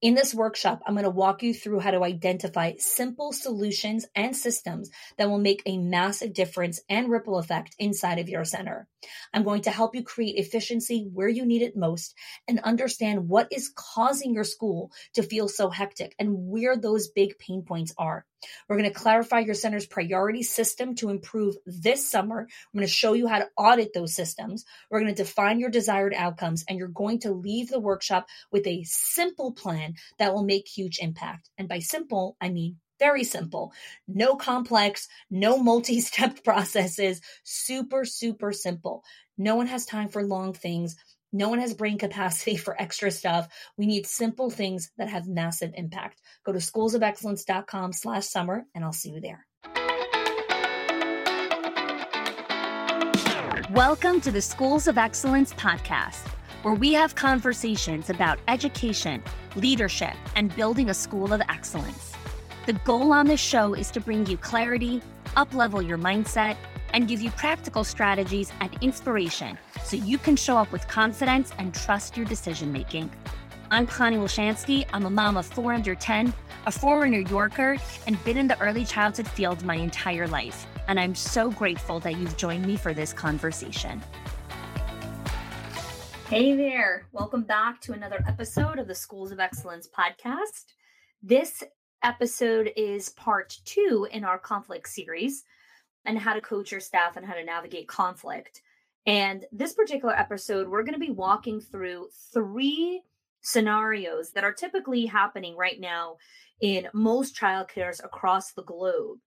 In this workshop, I'm going to walk you through how to identify simple solutions and systems that will make a massive difference and ripple effect inside of your center. I'm going to help you create efficiency where you need it most and understand what is causing your school to feel so hectic and where those big pain points are. We're going to clarify your center's priority system to improve this summer. I'm going to show you how to audit those systems. We're going to define your desired outcomes, and you're going to leave the workshop with a simple plan that will make huge impact. And by simple, I mean very simple. No complex, no multi step processes. Super, super simple. No one has time for long things. No one has brain capacity for extra stuff. We need simple things that have massive impact. Go to schoolsofexcellence.com slash summer and I'll see you there. Welcome to the Schools of Excellence podcast, where we have conversations about education, leadership, and building a school of excellence. The goal on this show is to bring you clarity, uplevel your mindset, and give you practical strategies and inspiration so you can show up with confidence and trust your decision making. I'm Connie Wilshansky. I'm a mom of four under 10, a former New Yorker, and been in the early childhood field my entire life. And I'm so grateful that you've joined me for this conversation. Hey there. Welcome back to another episode of the Schools of Excellence podcast. This episode is part two in our conflict series and how to coach your staff and how to navigate conflict. And this particular episode, we're going to be walking through three scenarios that are typically happening right now in most childcares across the globe.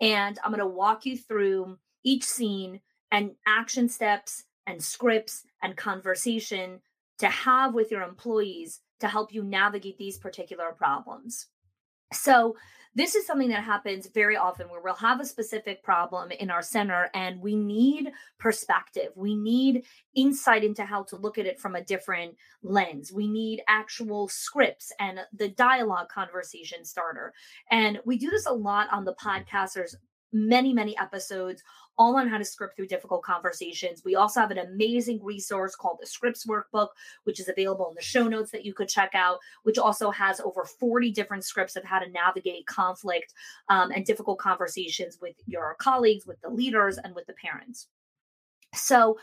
And I'm going to walk you through each scene and action steps and scripts and conversation to have with your employees to help you navigate these particular problems. So, this is something that happens very often where we'll have a specific problem in our center and we need perspective. We need insight into how to look at it from a different lens. We need actual scripts and the dialogue conversation starter. And we do this a lot on the podcasters many, many episodes all on how to script through difficult conversations. We also have an amazing resource called the Scripts Workbook, which is available in the show notes that you could check out, which also has over 40 different scripts of how to navigate conflict um, and difficult conversations with your colleagues, with the leaders, and with the parents. So,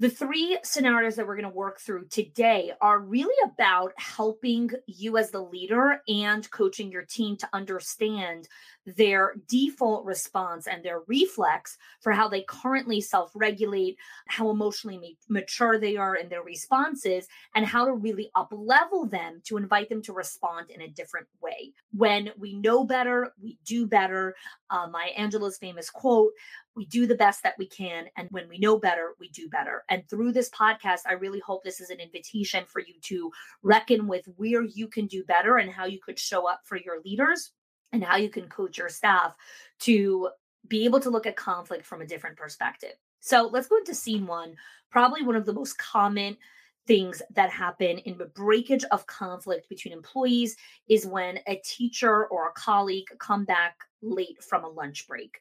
the three scenarios that we're going to work through today are really about helping you as the leader and coaching your team to understand their default response and their reflex for how they currently self regulate, how emotionally mature they are in their responses, and how to really up level them to invite them to respond in a different way. When we know better, we do better. Uh, Maya Angelou's famous quote we do the best that we can. And when we know better, we do better. And through this podcast, I really hope this is an invitation for you to reckon with where you can do better and how you could show up for your leaders and how you can coach your staff to be able to look at conflict from a different perspective. So let's go into scene one. Probably one of the most common things that happen in the breakage of conflict between employees is when a teacher or a colleague come back late from a lunch break.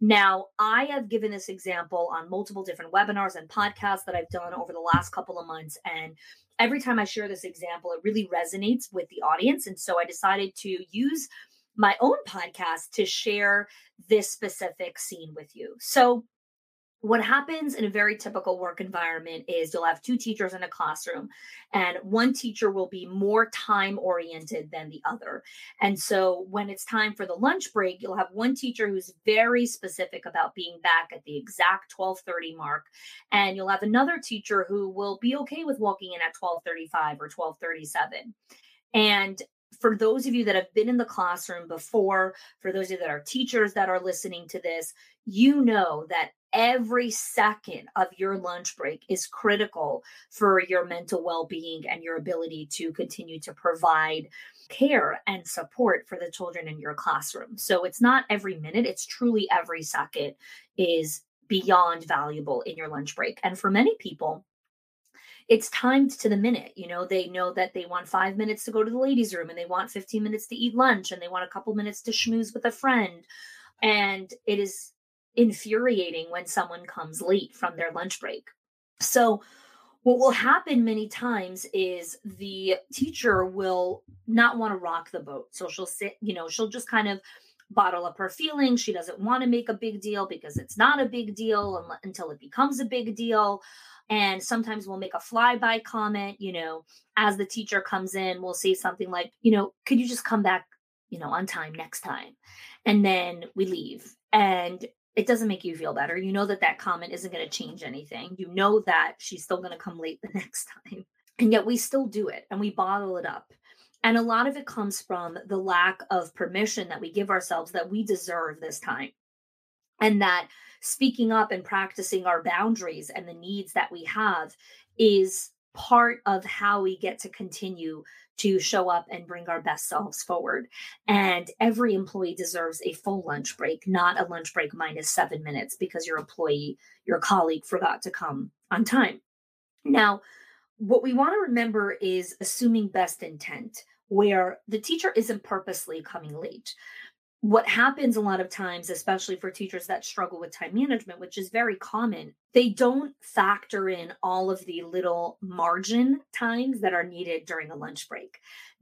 Now, I have given this example on multiple different webinars and podcasts that I've done over the last couple of months. And every time I share this example, it really resonates with the audience. And so I decided to use my own podcast to share this specific scene with you. So, what happens in a very typical work environment is you'll have two teachers in a classroom and one teacher will be more time oriented than the other. And so when it's time for the lunch break you'll have one teacher who's very specific about being back at the exact 12:30 mark and you'll have another teacher who will be okay with walking in at 12:35 or 12:37 and for those of you that have been in the classroom before, for those of you that are teachers that are listening to this, you know that every second of your lunch break is critical for your mental well being and your ability to continue to provide care and support for the children in your classroom. So it's not every minute, it's truly every second is beyond valuable in your lunch break. And for many people, it's timed to the minute. You know, they know that they want five minutes to go to the ladies' room and they want 15 minutes to eat lunch and they want a couple minutes to schmooze with a friend. And it is infuriating when someone comes late from their lunch break. So, what will happen many times is the teacher will not want to rock the boat. So she'll sit, you know, she'll just kind of bottle up her feelings. She doesn't want to make a big deal because it's not a big deal until it becomes a big deal. And sometimes we'll make a flyby comment, you know, as the teacher comes in, we'll say something like, you know, could you just come back, you know, on time next time? And then we leave. And it doesn't make you feel better. You know that that comment isn't going to change anything. You know that she's still going to come late the next time. And yet we still do it and we bottle it up. And a lot of it comes from the lack of permission that we give ourselves that we deserve this time. And that speaking up and practicing our boundaries and the needs that we have is part of how we get to continue to show up and bring our best selves forward. And every employee deserves a full lunch break, not a lunch break minus seven minutes because your employee, your colleague forgot to come on time. Now, what we want to remember is assuming best intent, where the teacher isn't purposely coming late what happens a lot of times, especially for teachers that struggle with time management, which is very common, they don't factor in all of the little margin times that are needed during a lunch break.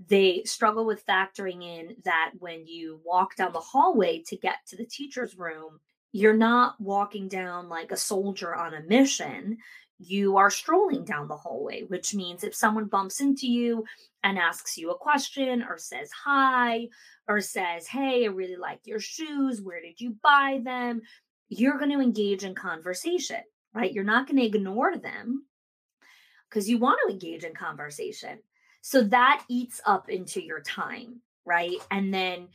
They struggle with factoring in that when you walk down the hallway to get to the teacher's room, you're not walking down like a soldier on a mission you are strolling down the hallway, which means if someone bumps into you and asks you a question or says hi or says, Hey, I really like your shoes. Where did you buy them? You're going to engage in conversation, right? You're not going to ignore them because you want to engage in conversation. So that eats up into your time, right? And then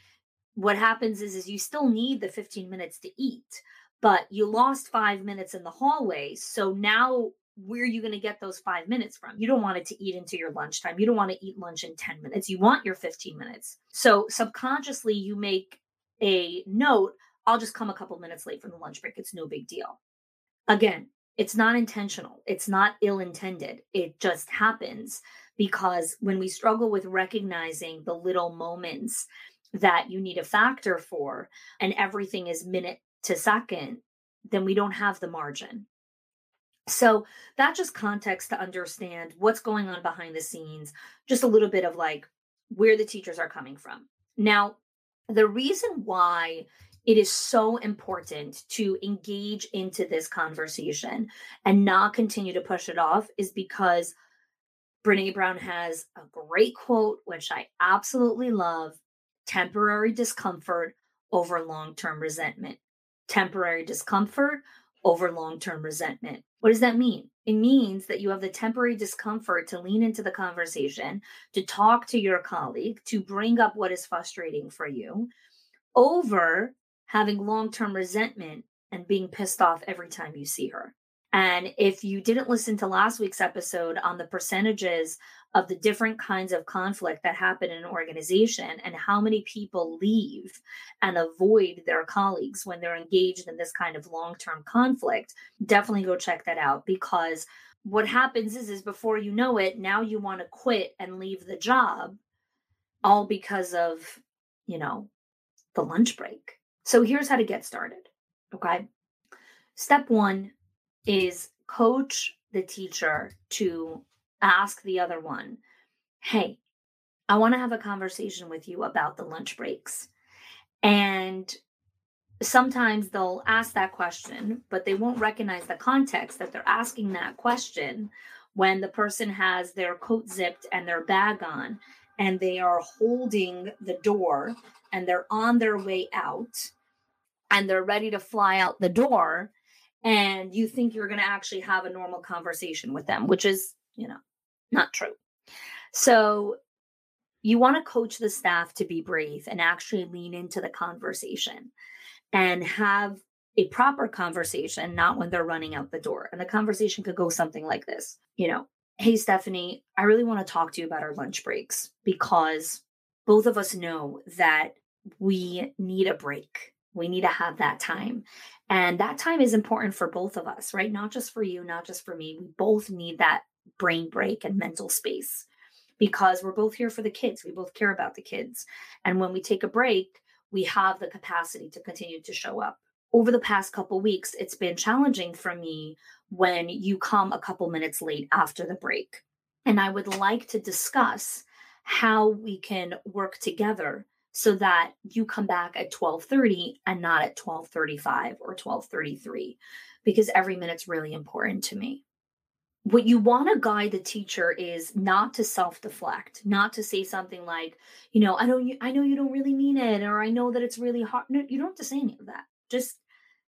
what happens is, is you still need the 15 minutes to eat but you lost five minutes in the hallway. So now where are you going to get those five minutes from? You don't want it to eat into your lunchtime. You don't want to eat lunch in 10 minutes. You want your 15 minutes. So subconsciously, you make a note I'll just come a couple minutes late from the lunch break. It's no big deal. Again, it's not intentional, it's not ill intended. It just happens because when we struggle with recognizing the little moments that you need a factor for and everything is minute to second, then we don't have the margin. So that just context to understand what's going on behind the scenes, just a little bit of like where the teachers are coming from. Now, the reason why it is so important to engage into this conversation and not continue to push it off is because Brene Brown has a great quote, which I absolutely love temporary discomfort over long term resentment temporary discomfort over long term resentment. What does that mean? It means that you have the temporary discomfort to lean into the conversation, to talk to your colleague, to bring up what is frustrating for you over having long term resentment and being pissed off every time you see her. And if you didn't listen to last week's episode on the percentages of the different kinds of conflict that happen in an organization and how many people leave and avoid their colleagues when they're engaged in this kind of long-term conflict, definitely go check that out because what happens is is before you know it, now you want to quit and leave the job all because of, you know, the lunch break. So here's how to get started. Okay? Step 1 is coach the teacher to ask the other one, Hey, I want to have a conversation with you about the lunch breaks. And sometimes they'll ask that question, but they won't recognize the context that they're asking that question when the person has their coat zipped and their bag on and they are holding the door and they're on their way out and they're ready to fly out the door and you think you're going to actually have a normal conversation with them, which is, you know, not true. So you want to coach the staff to be brave and actually lean into the conversation and have a proper conversation, not when they're running out the door. And the conversation could go something like this, you know, hey, Stephanie, I really want to talk to you about our lunch breaks because both of us know that we need a break. We need to have that time. And that time is important for both of us, right? Not just for you, not just for me. We both need that brain break and mental space because we're both here for the kids. We both care about the kids. And when we take a break, we have the capacity to continue to show up. Over the past couple weeks, it's been challenging for me when you come a couple minutes late after the break. And I would like to discuss how we can work together so that you come back at 12:30 and not at 12:35 or 12:33 because every minute's really important to me. What you want to guide the teacher is not to self-deflect, not to say something like, you know, I you I know you don't really mean it or I know that it's really hard. No, you don't have to say any of that. Just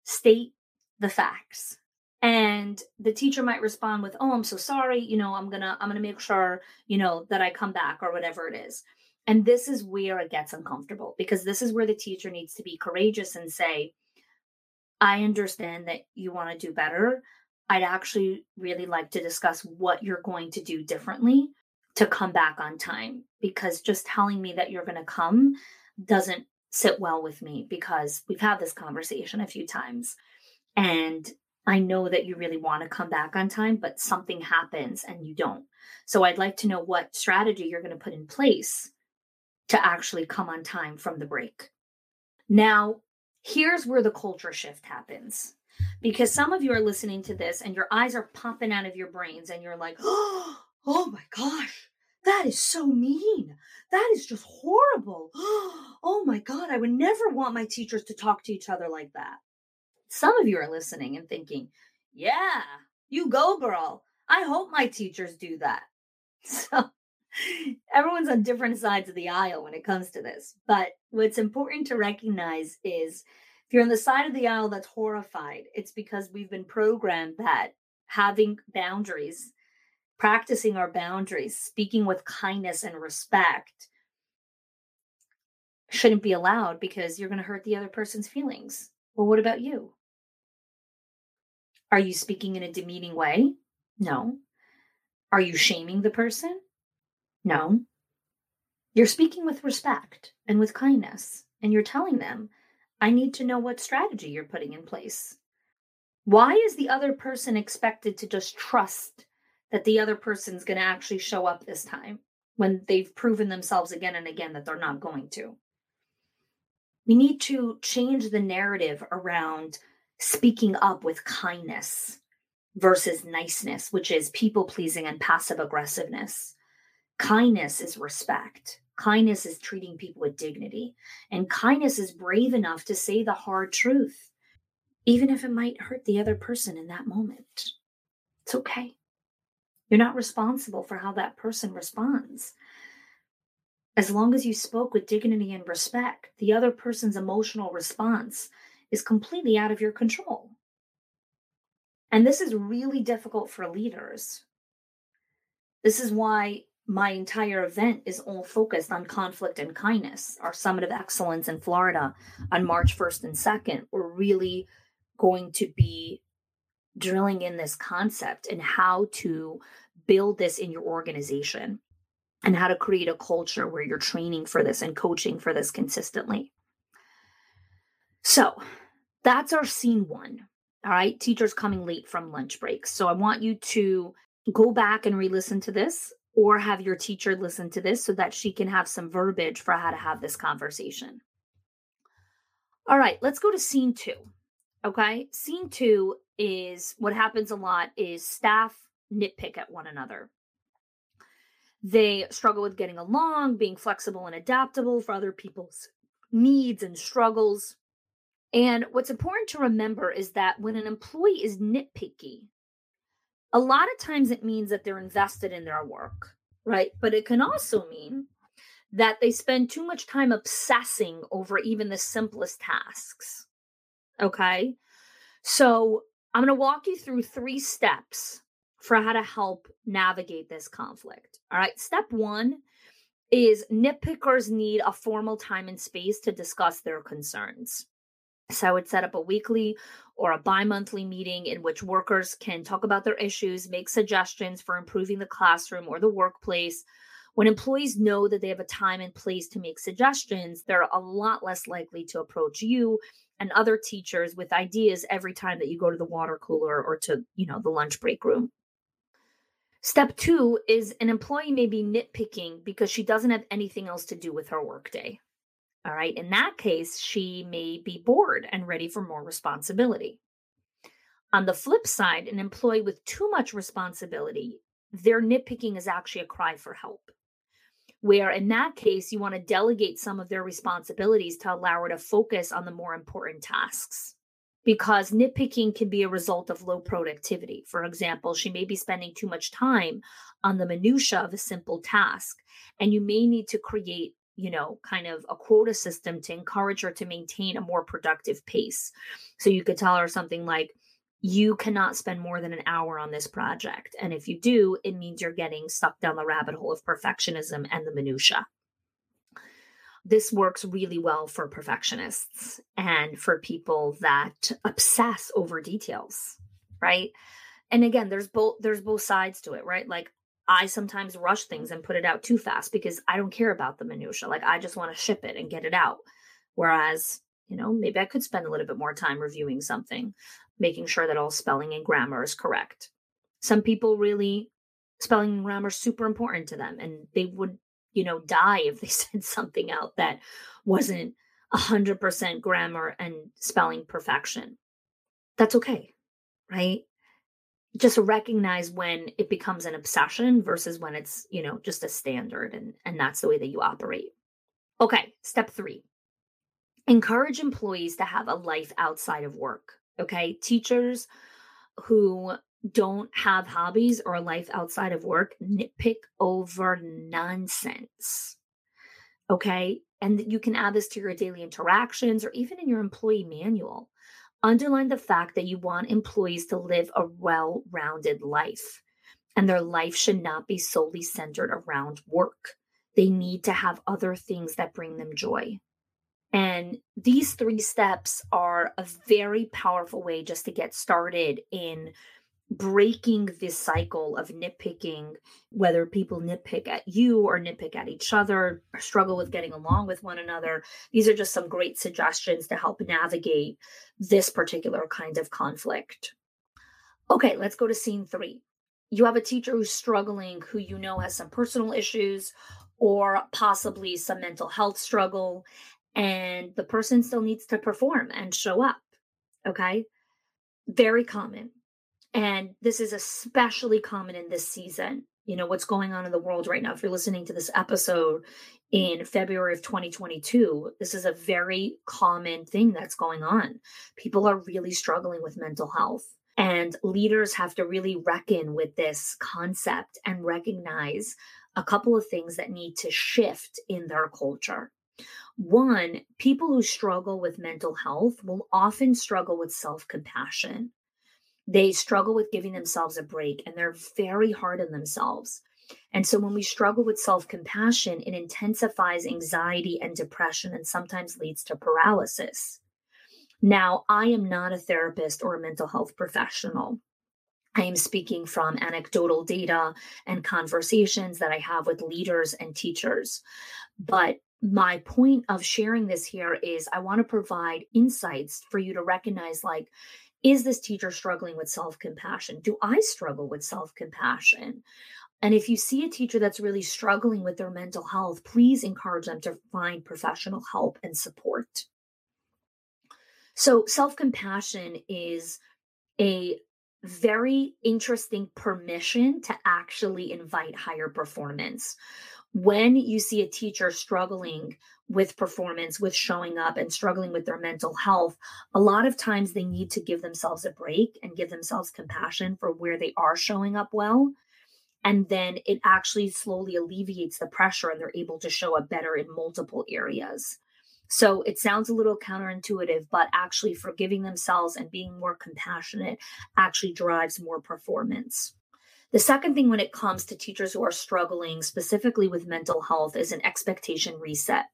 state the facts and the teacher might respond with oh i'm so sorry you know i'm gonna i'm gonna make sure you know that i come back or whatever it is and this is where it gets uncomfortable because this is where the teacher needs to be courageous and say i understand that you want to do better i'd actually really like to discuss what you're going to do differently to come back on time because just telling me that you're going to come doesn't sit well with me because we've had this conversation a few times and I know that you really want to come back on time, but something happens and you don't. So I'd like to know what strategy you're going to put in place to actually come on time from the break. Now, here's where the culture shift happens. Because some of you are listening to this and your eyes are popping out of your brains and you're like, oh, my gosh, that is so mean. That is just horrible. Oh my God, I would never want my teachers to talk to each other like that. Some of you are listening and thinking, yeah, you go, girl. I hope my teachers do that. So everyone's on different sides of the aisle when it comes to this. But what's important to recognize is you're on the side of the aisle that's horrified, it's because we've been programmed that having boundaries, practicing our boundaries, speaking with kindness and respect shouldn't be allowed because you're going to hurt the other person's feelings. Well, what about you? Are you speaking in a demeaning way? No. Are you shaming the person? No. You're speaking with respect and with kindness, and you're telling them, I need to know what strategy you're putting in place. Why is the other person expected to just trust that the other person's going to actually show up this time when they've proven themselves again and again that they're not going to? We need to change the narrative around speaking up with kindness versus niceness, which is people pleasing and passive aggressiveness. Kindness is respect. Kindness is treating people with dignity. And kindness is brave enough to say the hard truth, even if it might hurt the other person in that moment. It's okay. You're not responsible for how that person responds. As long as you spoke with dignity and respect, the other person's emotional response is completely out of your control. And this is really difficult for leaders. This is why my entire event is all focused on conflict and kindness. Our Summit of Excellence in Florida on March 1st and 2nd, we're really going to be drilling in this concept and how to build this in your organization and how to create a culture where you're training for this and coaching for this consistently. So, that's our scene one. All right. Teachers coming late from lunch breaks. So I want you to go back and re listen to this or have your teacher listen to this so that she can have some verbiage for how to have this conversation. All right. Let's go to scene two. Okay. Scene two is what happens a lot is staff nitpick at one another. They struggle with getting along, being flexible and adaptable for other people's needs and struggles. And what's important to remember is that when an employee is nitpicky, a lot of times it means that they're invested in their work, right? But it can also mean that they spend too much time obsessing over even the simplest tasks. Okay. So I'm going to walk you through three steps for how to help navigate this conflict. All right. Step one is nitpickers need a formal time and space to discuss their concerns. So I would set up a weekly or a bi monthly meeting in which workers can talk about their issues, make suggestions for improving the classroom or the workplace. When employees know that they have a time and place to make suggestions, they're a lot less likely to approach you and other teachers with ideas every time that you go to the water cooler or to, you know, the lunch break room. Step two is an employee may be nitpicking because she doesn't have anything else to do with her workday. All right. In that case, she may be bored and ready for more responsibility. On the flip side, an employee with too much responsibility, their nitpicking is actually a cry for help. Where in that case, you want to delegate some of their responsibilities to allow her to focus on the more important tasks because nitpicking can be a result of low productivity. For example, she may be spending too much time on the minutia of a simple task, and you may need to create, you know, kind of a quota system to encourage her to maintain a more productive pace. So you could tell her something like, you cannot spend more than an hour on this project. And if you do, it means you're getting stuck down the rabbit hole of perfectionism and the minutia this works really well for perfectionists and for people that obsess over details right and again there's both there's both sides to it right like i sometimes rush things and put it out too fast because i don't care about the minutia like i just want to ship it and get it out whereas you know maybe i could spend a little bit more time reviewing something making sure that all spelling and grammar is correct some people really spelling and grammar is super important to them and they would you know, die if they sent something out that wasn't 100% grammar and spelling perfection. That's okay, right? Just recognize when it becomes an obsession versus when it's, you know, just a standard and and that's the way that you operate. Okay, step 3. Encourage employees to have a life outside of work. Okay? Teachers who don't have hobbies or a life outside of work nitpick over nonsense. Okay. And you can add this to your daily interactions or even in your employee manual. Underline the fact that you want employees to live a well rounded life, and their life should not be solely centered around work. They need to have other things that bring them joy. And these three steps are a very powerful way just to get started in breaking this cycle of nitpicking, whether people nitpick at you or nitpick at each other or struggle with getting along with one another. These are just some great suggestions to help navigate this particular kind of conflict. Okay, let's go to scene three. You have a teacher who's struggling, who you know has some personal issues or possibly some mental health struggle, and the person still needs to perform and show up. Okay, very common and this is especially common in this season. You know, what's going on in the world right now. If you're listening to this episode in February of 2022, this is a very common thing that's going on. People are really struggling with mental health. And leaders have to really reckon with this concept and recognize a couple of things that need to shift in their culture. One, people who struggle with mental health will often struggle with self compassion they struggle with giving themselves a break and they're very hard on themselves. And so when we struggle with self compassion, it intensifies anxiety and depression and sometimes leads to paralysis. Now, I am not a therapist or a mental health professional. I am speaking from anecdotal data and conversations that I have with leaders and teachers. But my point of sharing this here is I want to provide insights for you to recognize like, is this teacher struggling with self compassion? Do I struggle with self compassion? And if you see a teacher that's really struggling with their mental health, please encourage them to find professional help and support. So, self compassion is a very interesting permission to actually invite higher performance. When you see a teacher struggling with performance, with showing up and struggling with their mental health, a lot of times they need to give themselves a break and give themselves compassion for where they are showing up well. And then it actually slowly alleviates the pressure and they're able to show up better in multiple areas. So it sounds a little counterintuitive, but actually forgiving themselves and being more compassionate actually drives more performance. The second thing when it comes to teachers who are struggling specifically with mental health is an expectation reset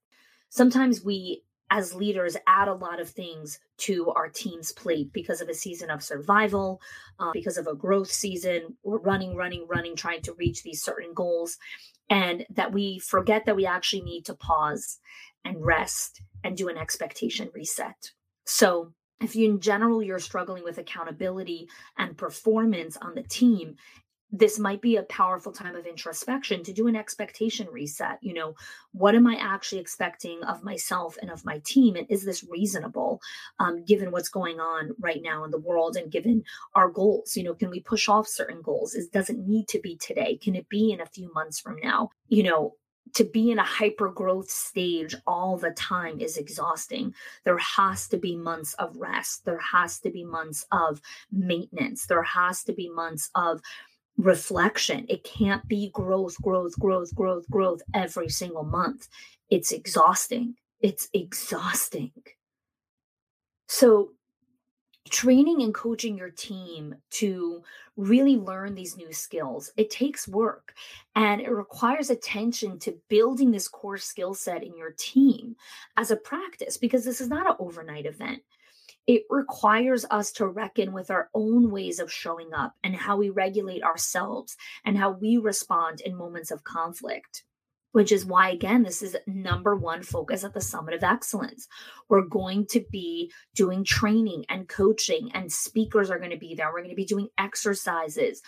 sometimes we as leaders add a lot of things to our team's plate because of a season of survival, uh, because of a growth season. We're running, running, running, trying to reach these certain goals, and that we forget that we actually need to pause and rest and do an expectation reset. So, if you in general you're struggling with accountability and performance on the team, this might be a powerful time of introspection to do an expectation reset. You know, what am I actually expecting of myself and of my team? And is this reasonable um, given what's going on right now in the world and given our goals? You know, can we push off certain goals? It doesn't need to be today. Can it be in a few months from now? You know, to be in a hyper growth stage all the time is exhausting. There has to be months of rest. There has to be months of maintenance. There has to be months of reflection. It can't be growth, growth, growth, growth, growth every single month. It's exhausting. It's exhausting. So, training and coaching your team to really learn these new skills it takes work and it requires attention to building this core skill set in your team as a practice because this is not an overnight event it requires us to reckon with our own ways of showing up and how we regulate ourselves and how we respond in moments of conflict which is why again this is number one focus at the summit of excellence. We're going to be doing training and coaching and speakers are going to be there. We're going to be doing exercises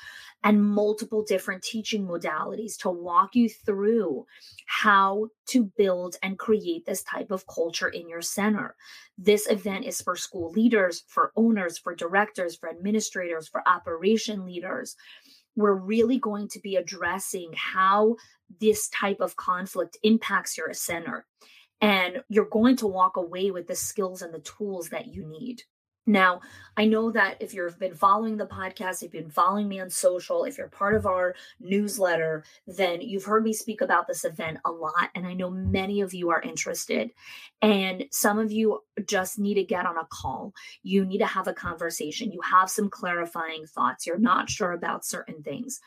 and multiple different teaching modalities to walk you through how to build and create this type of culture in your center. This event is for school leaders for owners for directors for administrators for operation leaders we're really going to be addressing how this type of conflict impacts your center. And you're going to walk away with the skills and the tools that you need. Now, I know that if you've been following the podcast, if you've been following me on social, if you're part of our newsletter, then you've heard me speak about this event a lot. And I know many of you are interested. And some of you just need to get on a call. You need to have a conversation. You have some clarifying thoughts. You're not sure about certain things.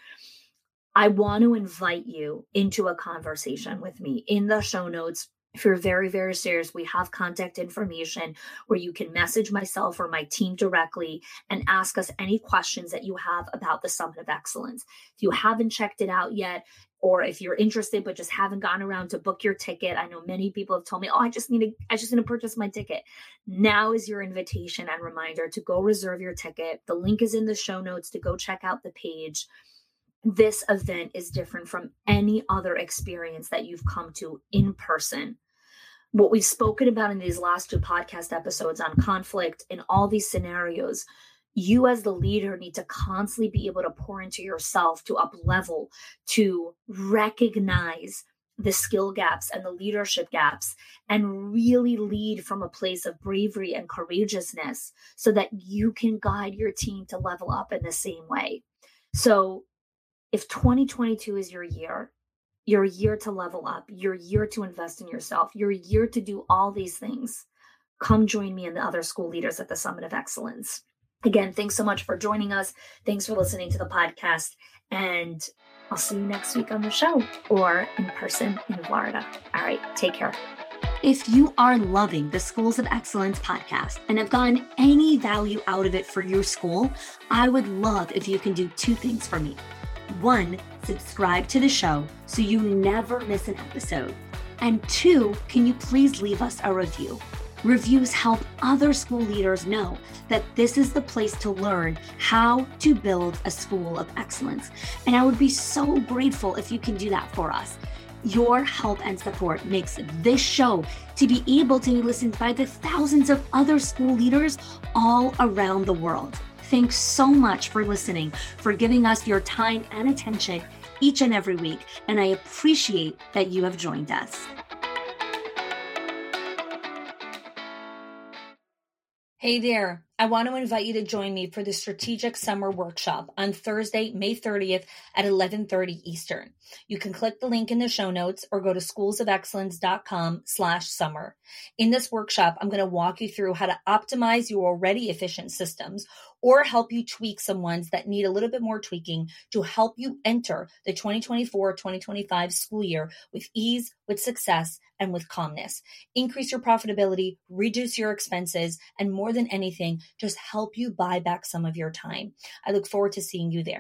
I want to invite you into a conversation with me in the show notes if you're very, very serious, we have contact information where you can message myself or my team directly and ask us any questions that you have about the Summit of Excellence. If you haven't checked it out yet, or if you're interested but just haven't gone around to book your ticket i know many people have told me oh i just need to i just need to purchase my ticket. Now is your invitation and reminder to go reserve your ticket. The link is in the show notes to go check out the page. This event is different from any other experience that you've come to in person what we've spoken about in these last two podcast episodes on conflict in all these scenarios you as the leader need to constantly be able to pour into yourself to up level to recognize the skill gaps and the leadership gaps and really lead from a place of bravery and courageousness so that you can guide your team to level up in the same way. So if 2022 is your year your year to level up, your year to invest in yourself, your year to do all these things. Come join me and the other school leaders at the Summit of Excellence. Again, thanks so much for joining us. Thanks for listening to the podcast. And I'll see you next week on the show or in person in Florida. All right, take care. If you are loving the Schools of Excellence podcast and have gotten any value out of it for your school, I would love if you can do two things for me. One, subscribe to the show so you never miss an episode. And two, can you please leave us a review? Reviews help other school leaders know that this is the place to learn how to build a school of excellence. And I would be so grateful if you can do that for us. Your help and support makes this show to be able to be listened by the thousands of other school leaders all around the world. Thanks so much for listening, for giving us your time and attention each and every week. And I appreciate that you have joined us. Hey there. I want to invite you to join me for the Strategic Summer Workshop on Thursday, May 30th at 11:30 Eastern. You can click the link in the show notes or go to schoolsofexcellence.com slash summer. In this workshop, I'm going to walk you through how to optimize your already efficient systems or help you tweak some ones that need a little bit more tweaking to help you enter the 2024-2025 school year with ease, with success, and with calmness. Increase your profitability, reduce your expenses, and more than anything, just help you buy back some of your time. I look forward to seeing you there.